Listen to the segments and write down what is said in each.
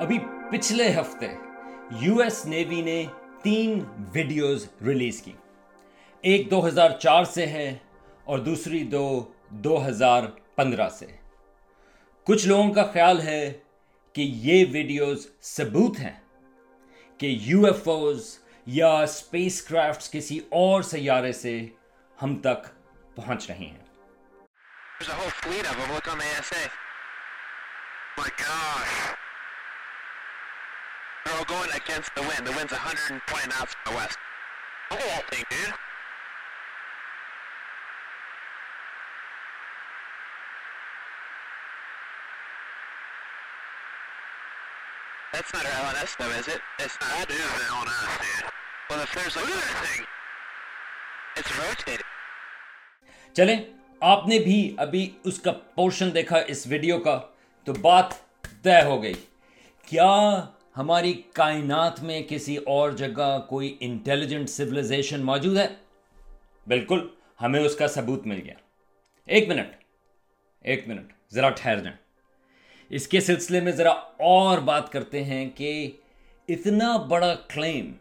ابھی پچھلے ہفتے یو ایس نیوی نے تین ویڈیوز ریلیز کی ایک دو ہزار چار سے ہے اور دوسری دو دو ہزار پندرہ سے کچھ لوگوں کا خیال ہے کہ یہ ویڈیوز ثبوت ہیں کہ یو ایف اوز یا اسپیس کرافٹس کسی اور سیارے سے ہم تک پہنچ رہی ہیں There's a whole fleet of them. Look on the ASA. My gosh. Going against the wind. The wind's 120 knots from the west. Look at that thing, dude. That's not our LNS though, is it? It's not. That is the LNS, dude. Well, if there's like... Look at that thing. It's rotating. چلیں آپ نے بھی ابھی اس کا portion دیکھا اس video کا تو بات طے ہو گئی کیا ہماری کائنات میں کسی اور جگہ کوئی انٹیلیجنٹ سویلائزیشن موجود ہے؟ بالکل، ہمیں اس کا ثبوت مل گیا۔ ایک منٹ ایک منٹ، ذرا ٹھہر جائیں۔ اس کے سلسلے میں ذرا اور بات کرتے ہیں کہ اتنا بڑا کلیم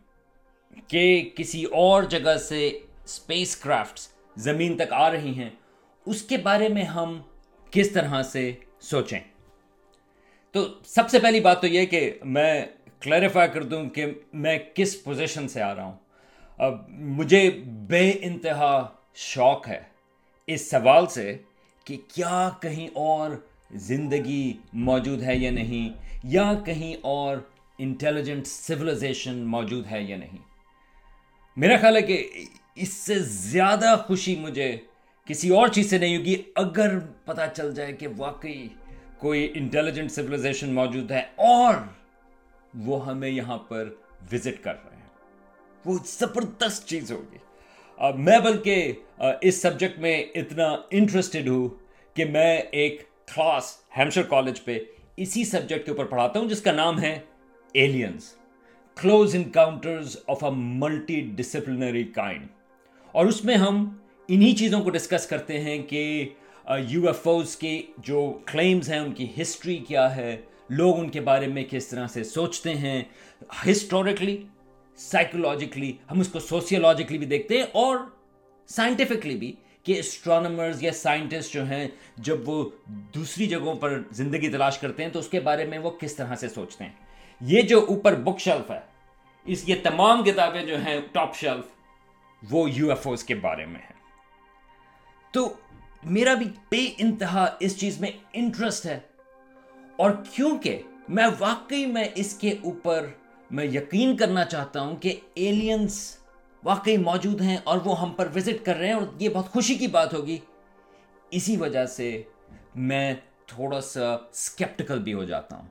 کہ کسی اور جگہ سے اسپیس کرافٹس زمین تک آ رہی ہیں، اس کے بارے میں ہم کس طرح سے سوچیں؟ تو سب سے پہلی بات تو یہ کہ میں کلیریفائی کر دوں کہ میں کس پوزیشن سے آ رہا ہوں۔ اب مجھے بے انتہا شوق ہے اس سوال سے کہ کیا کہیں اور زندگی موجود ہے یا نہیں، یا کہیں اور انٹیلیجنٹ سویلائزیشن موجود ہے یا نہیں۔ میرا خیال ہے کہ اس سے زیادہ خوشی مجھے کسی اور چیز سے نہیں ہوگی، اگر پتہ چل جائے کہ واقعی کوئی انٹیلیجنٹ سویلائزیشن موجود ہے اور وہ ہمیں یہاں پر وزٹ کر رہے ہیں۔ وہ زبردست چیز ہوگی۔ میں بلکہ اس سبجیکٹ میں اتنا انٹرسٹڈ ہوں کہ میں ایک کلاس ہیمشر کالج پہ اسی سبجیکٹ کے اوپر پڑھاتا ہوں جس کا نام ہے aliens close encounters of a multidisciplinary kind اور اس میں ہم انہی چیزوں کو ڈسکس کرتے ہیں کہ یو ایف اوز کے جو کلیمز ہیں، ان کی ہسٹری کیا ہے؟ لوگ ان کے بارے میں کس طرح سے سوچتے ہیں؟ ہسٹوریکلی، سائیکولوجیکلی، ہم اس کو سوسیولوجیکلی بھی دیکھتے ہیں اور سائنٹیفکلی بھی کہ اسٹرانومرز یا سائنٹسٹ جو ہیں، جب وہ دوسری جگہوں پر زندگی تلاش کرتے ہیں تو اس کے بارے میں وہ کس طرح سے سوچتے ہیں؟ یہ جو اوپر بک شیلف ہے، اس یہ تمام کتابیں جو ہیں ٹاپ شیلف وہ یو ایف اوز کے بارے میں ہیں۔ تو میرا بھی بے انتہا اس چیز میں انٹرسٹ ہے۔ اور کیونکہ میں واقعی میں اس کے اوپر میں یقین کرنا چاہتا ہوں کہ ایلینز واقعی موجود ہیں اور وہ ہم پر وزٹ کر رہے ہیں اور یہ بہت خوشی کی بات ہوگی۔ اسی وجہ سے میں تھوڑا سا اسکیپٹیکل بھی ہو جاتا ہوں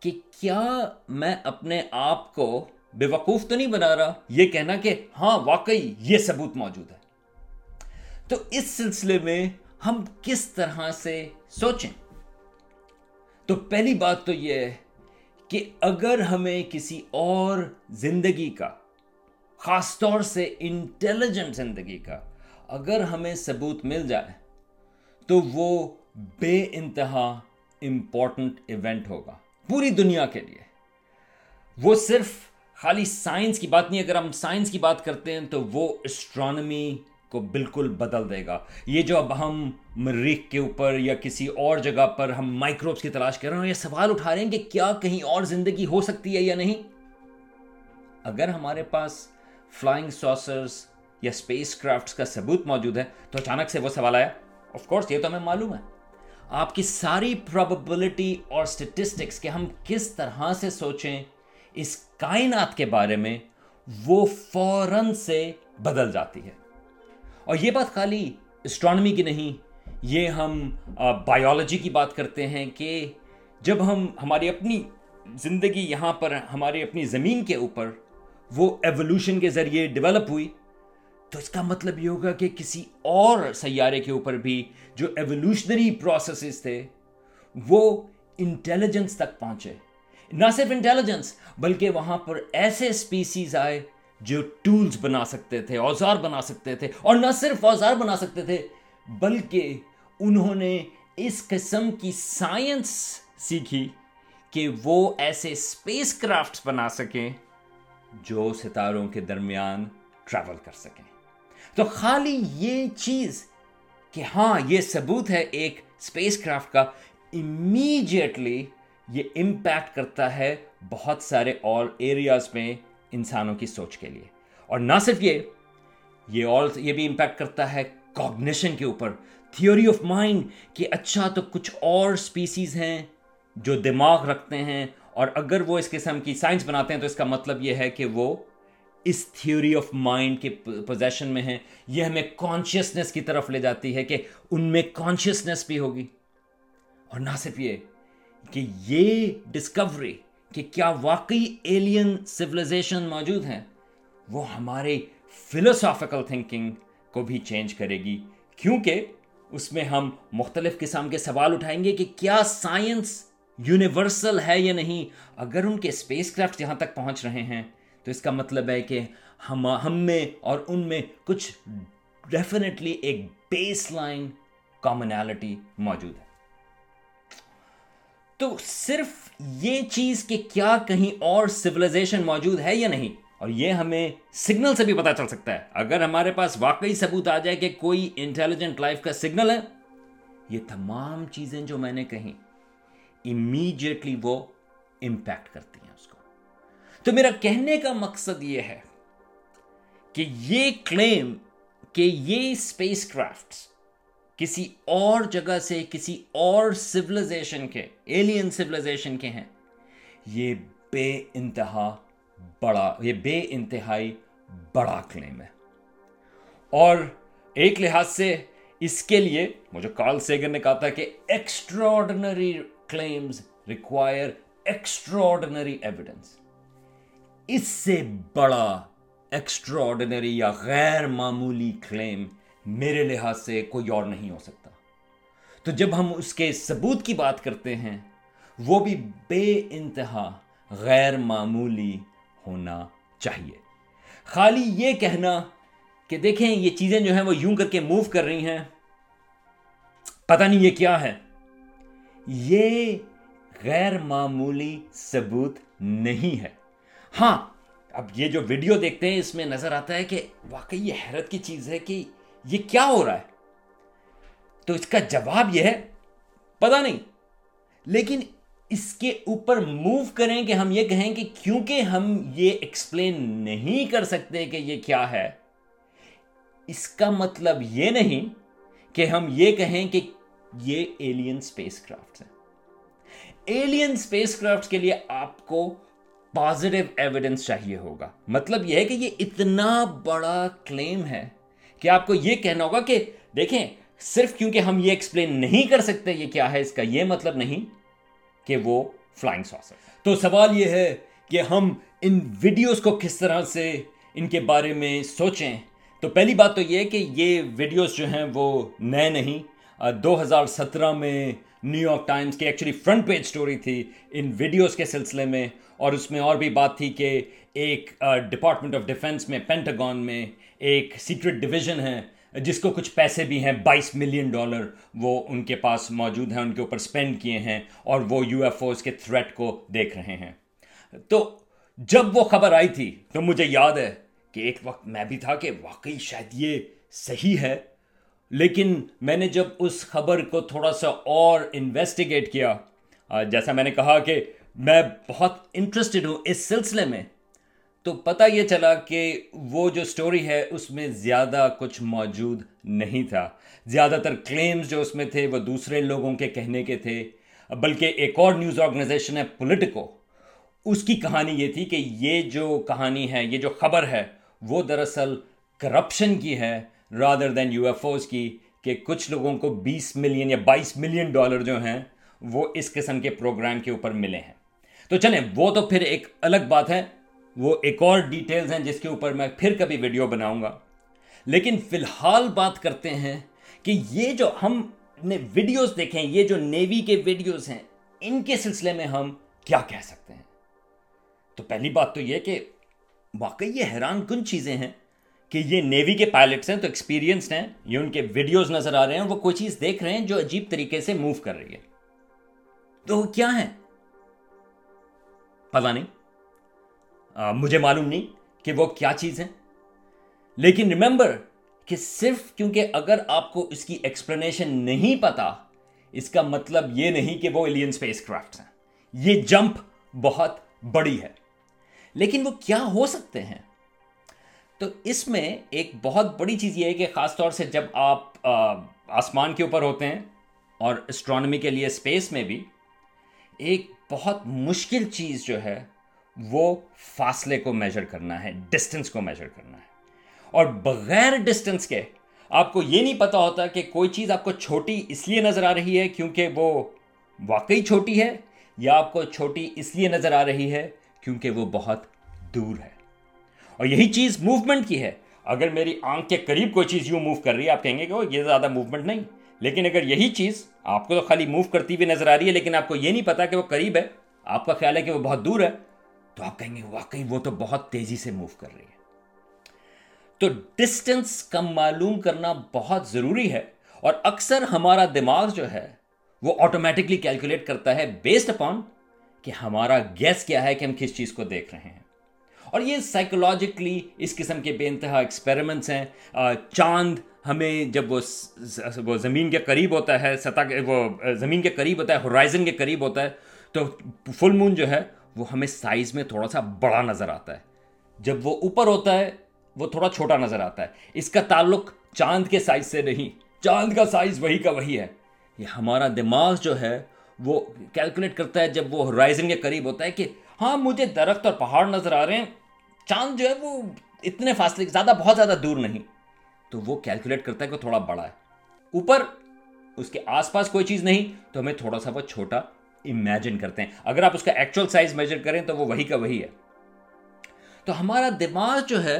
کہ کیا میں اپنے آپ کو بے وقوف تو نہیں بنا رہا؟ یہ کہنا کہ ہاں واقعی یہ ثبوت موجود ہے۔ تو اس سلسلے میں ہم کس طرح سے سوچیں؟ تو پہلی بات تو یہ ہے کہ اگر ہمیں کسی اور زندگی کا، خاص طور سے انٹیلیجنٹ زندگی کا، اگر ہمیں ثبوت مل جائے، تو وہ بے انتہا امپورٹنٹ ایونٹ ہوگا پوری دنیا کے لیے۔ وہ صرف خالی سائنس کی بات نہیں، اگر ہم سائنس کی بات کرتے ہیں تو وہ اسٹرانمی کو بالکل بدل دے گا۔ یہ جو اب ہم مریخ کے اوپر یا کسی اور جگہ پر ہم مائکروبس کی تلاش کر رہے ہیں یہ سوال اٹھا رہے ہیں کہ کیا کہیں اور زندگی ہو سکتی ہے یا نہیں؟ اگر ہمارے پاس فلائنگ ساسرز یا اسپیس کرافٹس کا ثبوت موجود ہے تو اچانک سے وہ سوال آیا۔ آف کورس یہ تو ہمیں معلوم ہے۔ آپ کی ساری پراببلٹی اور اسٹیٹسٹکس کہ ہم کس طرح سے سوچیں اس کائنات کے بارے میں وہ فوراً سے بدل جاتی ہے۔ اور یہ بات خالی اسٹرانمی کی نہیں، یہ ہم بایولوجی کی بات کرتے ہیں کہ جب ہم ہماری اپنی زندگی یہاں پر، ہماری اپنی زمین کے اوپر وہ ایولیوشن کے ذریعے ڈیولپ ہوئی، تو اس کا مطلب یہ ہوگا کہ کسی اور سیارے کے اوپر بھی جو ایولیوشنری پروسیسز تھے، وہ انٹیلیجنس تک پہنچے۔ نہ صرف انٹیلیجنس بلکہ وہاں پر ایسے اسپیسیز آئے جو ٹولز بنا سکتے تھے، اوزار بنا سکتے تھے، اور نہ صرف اوزار بنا سکتے تھے، بلکہ انہوں نے اس قسم کی سائنس سیکھی کہ وہ ایسے اسپیس کرافٹ بنا سکیں جو ستاروں کے درمیان ٹریول کر سکیں۔ تو خالی یہ چیز کہ ہاں یہ ثبوت ہے ایک اسپیس کرافٹ کا امیجیٹلی یہ امپیکٹ کرتا ہے بہت سارے اور ایریاز میں انسانوں کی سوچ کے لیے۔ اور نہ صرف یہ یہ اور یہ بھی امپیکٹ کرتا ہے کوگنیشن کے اوپر۔ تھیوری آف مائنڈ کہ اچھا تو کچھ اور اسپیسیز ہیں جو دماغ رکھتے ہیں، اور اگر وہ اس قسم کی سائنس بناتے ہیں تو اس کا مطلب یہ ہے کہ وہ اس تھیوری آف مائنڈ کے پوزیشن میں ہیں۔ یہ ہمیں کانشیسنیس کی طرف لے جاتی ہے کہ ان میں کانشیسنیس بھی ہوگی۔ اور نہ صرف یہ، کہ یہ ڈسکوری کہ کیا واقعی ایلین سولیزیشن موجود ہیں؟ وہ ہمارے فلوسافیکل تھنکنگ کو بھی چینج کرے گی، کیونکہ اس میں ہم مختلف قسم کے سوال اٹھائیں گے کہ کیا سائنس یونیورسل ہے یا نہیں؟ اگر ان کے اسپیس کرافٹ یہاں تک پہنچ رہے ہیں، تو اس کا مطلب ہے کہ ہم ہم میں اور ان میں کچھ ڈیفینیٹلی ایک بیس لائن کامنالٹی موجود ہے۔ تو صرف یہ چیز کہ کیا کہیں اور سولیزیشن موجود ہے یا نہیں؟ اور یہ ہمیں سگنل سے بھی پتا چل سکتا ہے۔ اگر ہمارے پاس واقعی ثبوت آ جائے کہ کوئی انٹیلیجنٹ لائف کا سگنل ہے، یہ تمام چیزیں جو میں نے کہیں امیجیٹلی وہ امپیکٹ کرتی ہیں اس کو۔ تو میرا کہنے کا مقصد یہ ہے کہ یہ کلیم کہ یہ اسپیس کرافٹ کسی اور جگہ سے، کسی اور سولاشن کے ایلین سولاشن کے ہیں۔ یہ بے انتہا بڑا، یہ بے انتہائی بڑا کلیم ہے۔ اور ایک لحاظ سے اس کے لیے مجھے کارل سیگر نے کہا تھا کہ extraordinary claims require extraordinary evidence اس سے بڑا ایکسٹراڈنری یا غیر معمولی کلیم میرے لحاظ سے کوئی اور نہیں ہو سکتا۔ تو جب ہم اس کے ثبوت کی بات کرتے ہیں، وہ بھی بے انتہا غیر معمولی ہونا چاہیے۔ خالی یہ کہنا کہ دیکھیں یہ چیزیں جو ہیں وہ یوں کر کے موو کر رہی ہیں، پتہ نہیں یہ کیا ہے۔ یہ غیر معمولی ثبوت نہیں ہے۔ ہاں اب یہ جو ویڈیو دیکھتے ہیں، اس میں نظر آتا ہے کہ واقعی یہ حیرت کی چیز ہے کہ یہ کیا ہو رہا ہے؟ تو اس کا جواب یہ ہے پتا نہیں۔ لیکن اس کے اوپر موو کریں کہ ہم یہ کہیں کہ کیونکہ ہم یہ ایکسپلین نہیں کر سکتے کہ یہ کیا ہے، اس کا مطلب یہ نہیں کہ ہم یہ کہیں کہ یہ ایلین اسپیس کرافٹ ہے۔ ایلین اسپیس کرافٹ کے لیے آپ کو پازیٹیو ایویڈنس چاہیے ہوگا۔ مطلب یہ ہے کہ یہ اتنا بڑا کلیم ہے کہ آپ کو یہ کہنا ہوگا کہ دیکھیں، صرف کیونکہ ہم یہ ایکسپلین نہیں کر سکتے، یہ کیا ہے؟ اس کا یہ مطلب نہیں کہ وہ فلائنگ ساسر تو سوال یہ ہے کہ ہم ان ویڈیوز کو کس طرح سے ان کے بارے میں سوچیں؟ تو پہلی بات تو یہ کہ یہ ویڈیوز جو ہیں وہ نئے نہیں۔ دو ہزار سترہ میں نیو یارک ٹائمز کی ایکچولی فرنٹ پیج سٹوری تھی ان ویڈیوز کے سلسلے میں، اور اس میں اور بھی بات تھی کہ ایک ڈپارٹمنٹ آف ڈیفنس میں پینٹاگون میں ایک سیکرٹ ڈویژن ہے، جس کو کچھ پیسے بھی ہیں، بائیس ملین ڈالر وہ ان کے پاس موجود ہیں، ان کے اوپر سپینڈ کیے ہیں اور وہ یو ایف اوز کے تھریٹ کو دیکھ رہے ہیں۔ تو جب وہ خبر آئی تھی، تو مجھے یاد ہے کہ ایک وقت میں بھی تھا کہ واقعی شاید یہ صحیح ہے، لیکن میں نے جب اس خبر کو تھوڑا سا اور انویسٹیگیٹ کیا جیسا میں نے کہا کہ میں بہت انٹرسٹڈ ہوں اس سلسلے میں۔ تو پتہ یہ چلا کہ وہ جو سٹوری ہے اس میں زیادہ کچھ موجود نہیں تھا۔ زیادہ تر کلیمز جو اس میں تھے وہ دوسرے لوگوں کے کہنے کے تھے۔ بلکہ ایک اور نیوز آرگنائزیشن ہے پولیٹیکو اس کی کہانی یہ تھی کہ یہ جو کہانی ہے، یہ جو خبر ہے، وہ دراصل کرپشن کی ہے rather than U F Os کی، کہ کچھ لوگوں کو بیس ملین یا بائیس ملین ڈالر جو ہیں، وہ اس قسم کے پروگرام کے اوپر ملے ہیں۔ تو چلیں، وہ تو پھر ایک الگ بات ہے۔ وہ ایک اور ڈیٹیلز ہیں جس کے اوپر میں پھر کبھی ویڈیو بناؤں گا۔ لیکن فی الحال بات کرتے ہیں کہ یہ جو ہم نے ویڈیوز دیکھیں یہ جو نیوی کے ویڈیوز ہیں، ان کے سلسلے میں ہم کیا کہہ سکتے ہیں؟ تو پہلی بات تو یہ کہ واقعی یہ حیران کن چیزیں ہیں کہ یہ نیوی کے پائلٹس ہیں، تو ایکسپیرینسڈ ہیں، یہ ان کے ویڈیوز نظر آ رہے ہیں، وہ کوئی چیز دیکھ رہے ہیں جو عجیب طریقے سے موو کر رہی ہے۔ تو وہ کیا ہیں؟ پتا نہیں۔ آ, مجھے معلوم نہیں کہ وہ کیا چیز ہے لیکن ریمبر کہ صرف کیونکہ اگر آپ کو اس کی ایکسپلینیشن نہیں پتا اس کا مطلب یہ نہیں کہ وہ ایلین اسپیس کرافٹ ہیں۔ یہ جمپ بہت بڑی ہے۔ لیکن وہ کیا ہو سکتے ہیں؟ تو اس میں ایک بہت بڑی چیز یہ ہے کہ خاص طور سے جب آپ آسمان کے اوپر ہوتے ہیں اور اسٹرانومی کے لیے اسپیس میں بھی ایک بہت مشکل چیز جو ہے وہ فاصلے کو میجر کرنا ہے ڈسٹنس کو میجر کرنا ہے۔ اور بغیر ڈسٹنس کے آپ کو یہ نہیں پتا ہوتا کہ کوئی چیز آپ کو چھوٹی اس لیے نظر آ رہی ہے کیونکہ وہ واقعی چھوٹی ہے، یا آپ کو چھوٹی اس لیے نظر آ رہی ہے کیونکہ وہ بہت دور ہے۔ اور یہی چیز موومنٹ کی ہے۔ اگر میری آنکھ کے قریب کوئی چیز یوں موو کر رہی ہے، آپ کہیں گے کہ وہ یہ زیادہ موومنٹ نہیں۔ لیکن اگر یہی چیز آپ کو تو خالی موو کرتی ہوئی نظر آ رہی ہے، لیکن آپ کو یہ نہیں پتا کہ وہ قریب ہے۔ آپ کا خیال ہے کہ وہ بہت دور ہے۔ تو آپ کہیں گے واقعی وہ تو بہت تیزی سے موو کر رہی ہے۔ تو ڈسٹنس کا معلوم کرنا بہت ضروری ہے اور اکثر ہمارا دماغ جو ہے وہ آٹومیٹکلی کیلکولیٹ کرتا ہے بیسڈ اپان کہ ہمارا گیس کیا ہے کہ ہم کس چیز کو دیکھ رہے ہیں۔ اور یہ سائیکولوجیکلی اس قسم کے بے انتہا ایکسپیریمنٹس ہیں۔ چاند ہمیں جب وہ وہ زمین کے قریب ہوتا ہے، سطح وہ زمین کے قریب ہوتا ہے ہورائزن کے قریب ہوتا ہے، تو فل مون جو ہے وہ ہمیں سائز میں تھوڑا سا بڑا نظر آتا ہے۔ جب وہ اوپر ہوتا ہے، وہ تھوڑا چھوٹا نظر آتا ہے۔ اس کا تعلق چاند کے سائز سے نہیں، چاند کا سائز وہی کا وہی ہے۔ یہ ہمارا دماغ جو ہے، وہ کیلکولیٹ کرتا ہے جب وہ ہورائزن کے قریب ہوتا ہے کہ ہاں مجھے درخت اور پہاڑ نظر آ رہے ہیں۔ چاند جو ہے، وہ اتنے فاصلے، زیادہ بہت زیادہ دور نہیں۔ تو وہ کیلکولیٹ کرتا ہے کہ تھوڑا بڑا ہے۔ اوپر، اس کے آس پاس کوئی چیز نہیں، تو ہمیں تھوڑا سا وہ چھوٹا امیجن کرتے ہیں۔ اگر آپ اس کا ایکچوئل سائز میجر کریں تو وہ وہی کا وہی ہے۔ تو ہمارا دماغ جو ہے،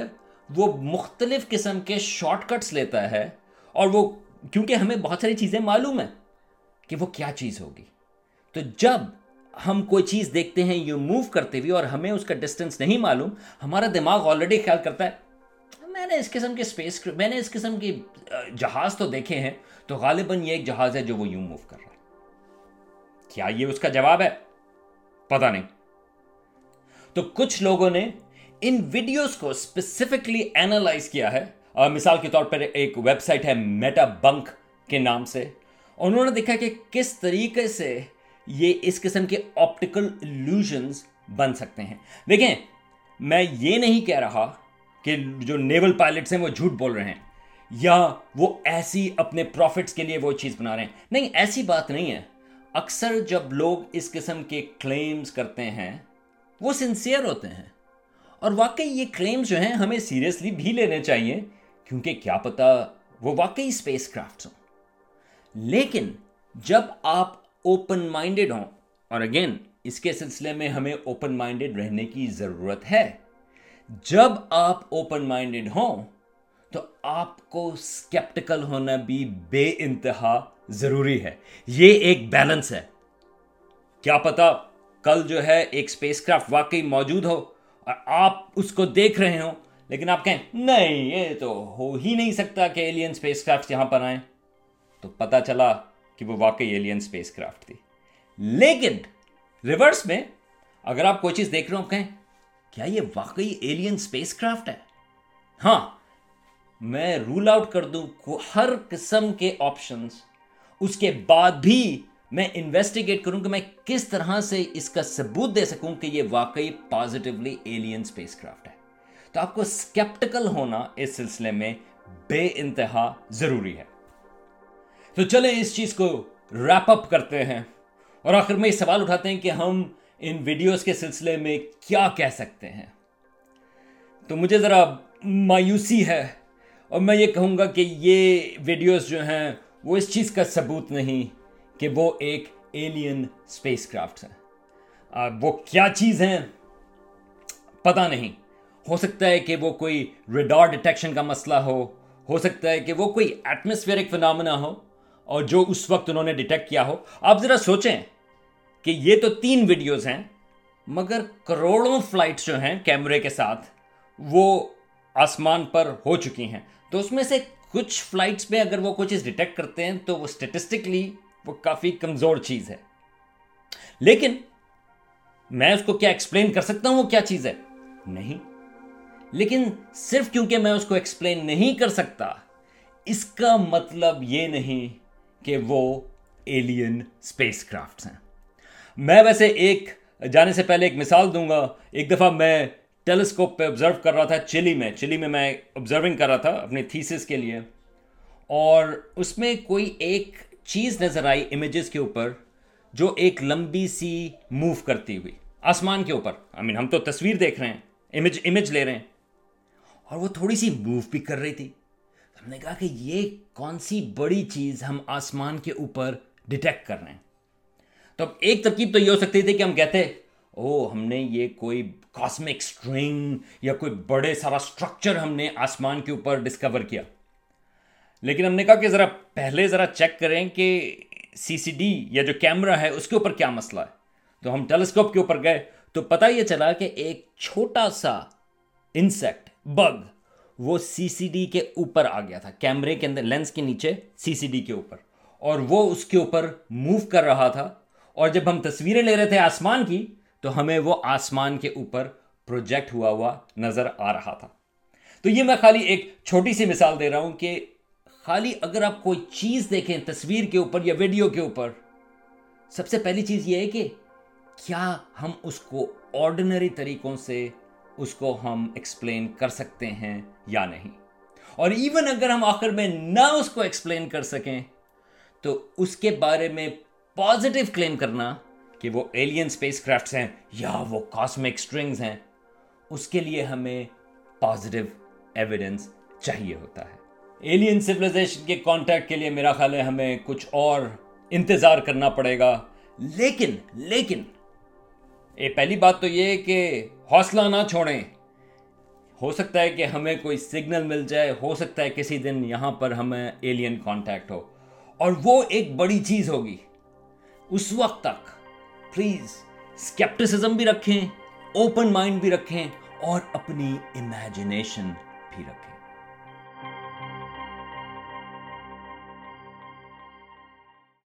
وہ مختلف قسم کے شارٹ کٹس لیتا ہے اور وہ، کیونکہ ہمیں بہت ساری چیزیں معلوم ہیں کہ وہ کیا چیز ہوگی۔ تو جب ہم کوئی چیز دیکھتے ہیں یو موو کرتے ہوئے اور ہمیں اس کا ڈسٹینس نہیں معلوم، ہمارا دماغ آلریڈی خیال کرتا ہے، میں نے اس قسم کے اسپیس میں نے اس قسم کی جہاز تو دیکھے ہیں، تو غالباً یہ ایک جہاز ہے جو وہ یوں موو کر رہا ہے۔ کیا یہ اس کا جواب ہے؟ پتا نہیں۔ تو کچھ لوگوں نے ان ویڈیوز کو اسپیسیفکلی اینالائز کیا ہے۔ مثال کے طور پر ایک ویب سائٹ ہے میٹا بنک کے نام سے۔ انہوں نے دیکھا کہ کس طریقے سے یہ اس قسم کے آپٹیکل الوژنز بن سکتے ہیں۔ دیکھیں، میں یہ نہیں کہہ رہا کہ جو نیول پائلٹس ہیں وہ جھوٹ بول رہے ہیں۔ یا وہ ایسی اپنے پروفٹس کے لیے وہ چیز بنا رہے ہیں۔ نہیں، ایسی بات نہیں ہے۔ اکثر جب لوگ اس قسم کے کلیمز کرتے ہیں، وہ سنسیئر ہوتے ہیں۔ اور واقعی یہ کلیمز جو ہیں، ہمیں سیریسلی بھی لینے چاہیے، کیونکہ کیا پتا وہ واقعی اسپیس کرافٹس ہوں۔ لیکن جب آپ اوپن مائنڈیڈ ہوں، اور اگین اس کے سلسلے میں ہمیں اوپن مائنڈیڈ رہنے کی ضرورت ہے۔ جب آپ اوپن مائنڈیڈ ہوں تو آپ کو اسکیپٹیکل ہونا بھی بے انتہا ضروری ہے۔ یہ ایک بیلنس ہے۔ کیا پتا کل جو ہے ایک اسپیس کرافٹ واقعی موجود ہو اور آپ اس کو دیکھ رہے ہوں، لیکن آپ کہیں، نہیں، یہ تو ہو ہی نہیں سکتا کہ ایلین اسپیس کرافٹ یہاں پر آئیں۔ تو پتا چلا کہ وہ واقعی ایلین اسپیس کرافٹ تھی۔ لیکن ریورس میں اگر آپ کوئی چیز دیکھ رہے ہو کہیں، کیا یہ واقعی ایلین اسپیس کرافٹ ہے؟ ہاں میں رول آؤٹ کر دوں ہر قسم کے آپشنس اس کے بعد بھی میں انویسٹیگیٹ کروں کہ میں کس طرح سے اس کا ثبوت دے سکوں کہ یہ واقعی پازیٹیولی ایلین اسپیس کرافٹ ہے. تو آپ کو اسکیپٹیکل ہونا اس سلسلے میں بے انتہا ضروری ہے. تو چلیں اس چیز کو ریپ اپ کرتے ہیں اور آخر میں یہ سوال اٹھاتے ہیں کہ ہم ان ویڈیوز کے سلسلے میں کیا کہہ سکتے ہیں؟ تو مجھے ذرا مایوسی ہے اور میں یہ کہوں گا کہ یہ ویڈیوز جو ہیں وہ اس چیز کا ثبوت نہیں کہ وہ ایک ایلین اسپیس کرافٹ ہیں وہ کیا چیز ہیں؟ پتہ نہیں۔ ہو سکتا ہے کہ وہ کوئی ریڈار ڈیٹیکشن کا مسئلہ ہو ہو سکتا ہے کہ وہ کوئی ایٹماسفیئرک فنامنا ہو اور جو اس وقت انہوں نے ڈیٹیکٹ کیا ہو۔ آپ ذرا سوچیں کہ یہ تو تین ویڈیوز ہیں، مگر کروڑوں فلائٹس جو ہیں کیمرے کے ساتھ، وہ آسمان پر ہو چکی ہیں۔ تو اس میں سے کچھ فلائٹس میں اگر وہ کوئی چیز ڈیٹیکٹ کرتے ہیں، تو وہ اسٹیٹسٹکلی وہ کافی کمزور چیز ہے۔ لیکن میں اس کو کیا ایکسپلین کر سکتا ہوں؟ وہ کیا چیز ہے؟ نہیں۔ لیکن صرف کیونکہ میں اس کو ایکسپلین نہیں کر سکتا، اس کا مطلب یہ نہیں کہ وہ ایلین اسپیس کرافٹس ہیں۔ میں ویسے ایک، جانے سے پہلے ایک مثال دوں گا۔ ایک دفعہ میں ٹیلیسکوپ پہ آبزرو کر رہا تھا چلی میں۔ چلی میں میں آبزرونگ کر رہا تھا اپنے تھیسس کے لیے۔ اور اس میں کوئی ایک چیز نظر آئی امیجز کے اوپر جو ایک لمبی سی موو کرتی ہوئی۔ آسمان کے اوپر۔ آئی مین ہم تو تصویر دیکھ رہے ہیں۔ امیج امیج لے رہے ہیں۔ اور وہ تھوڑی سی موو بھی کر رہی تھی۔ ہم نے کہا کہ یہ کون سی بڑی چیز ہم آسمان کے اوپر ڈیٹیکٹ کر رہے ہیں۔ تو اب ایک ترکیب تو یہ ہو سکتی تھی کہ ہم کہتے او ہم نے یہ کوئی کاسمک اسٹرنگ یا کوئی بڑے سارا اسٹرکچر ہم نے آسمان کے اوپر ڈسکور کیا۔ لیکن ہم نے کہا کہ ذرا پہلے ذرا چیک کریں کہ سی سی ڈی یا جو کیمرہ ہے اس کے اوپر کیا مسئلہ ہے۔ تو ہم ٹیلیسکوپ کے اوپر گئے تو پتہ یہ چلا کہ ایک چھوٹا سا انسیکٹ بگ وہ سی سی ڈی کے اوپر آ گیا تھا۔ کیمرے کے اندر لینس کے نیچے سی سی ڈی کے اوپر۔ اور وہ اس کے اوپر موو کر رہا تھا۔ اور جب ہم تصویریں لے رہے تھے آسمان کی تو ہمیں وہ آسمان کے اوپر پروجیکٹ ہوا ہوا نظر آ رہا تھا۔ تو یہ میں خالی ایک چھوٹی سی مثال دے رہا ہوں کہ خالی اگر آپ کوئی چیز دیکھیں تصویر کے اوپر یا ویڈیو کے اوپر، سب سے پہلی چیز یہ ہے کہ کیا ہم اس کو آرڈنری طریقوں سے اس کو ہم ایکسپلین کر سکتے ہیں یا نہیں؟ اور ایون اگر ہم آخر میں نہ اس کو ایکسپلین کر سکیں، تو اس کے بارے میں پازیٹیو کلیم کرنا کہ وہ ایلین اسپیس کرافٹس ہیں یا وہ کاسمک اسٹرنگز ہیں، اس کے لیے ہمیں پازیٹیو ایویڈنس چاہیے ہوتا ہے۔ ایلین سولیزیشن کے کانٹیکٹ کے لیے میرا خیال ہے ہمیں کچھ اور انتظار کرنا پڑے گا۔ لیکن لیکن اے پہلی بات تو یہ کہ حوصلہ نہ چھوڑیں۔ ہو سکتا ہے کہ ہمیں کوئی سگنل مل جائے، ہو سکتا ہے کسی دن یہاں پر ہمیں ایلین کانٹیکٹ ہو۔ اور وہ ایک بڑی چیز ہوگی۔ اس وقت تک پلیز اسکیپٹسزم بھی رکھیں اوپن مائنڈ بھی رکھیں اور اپنی امیجنیشن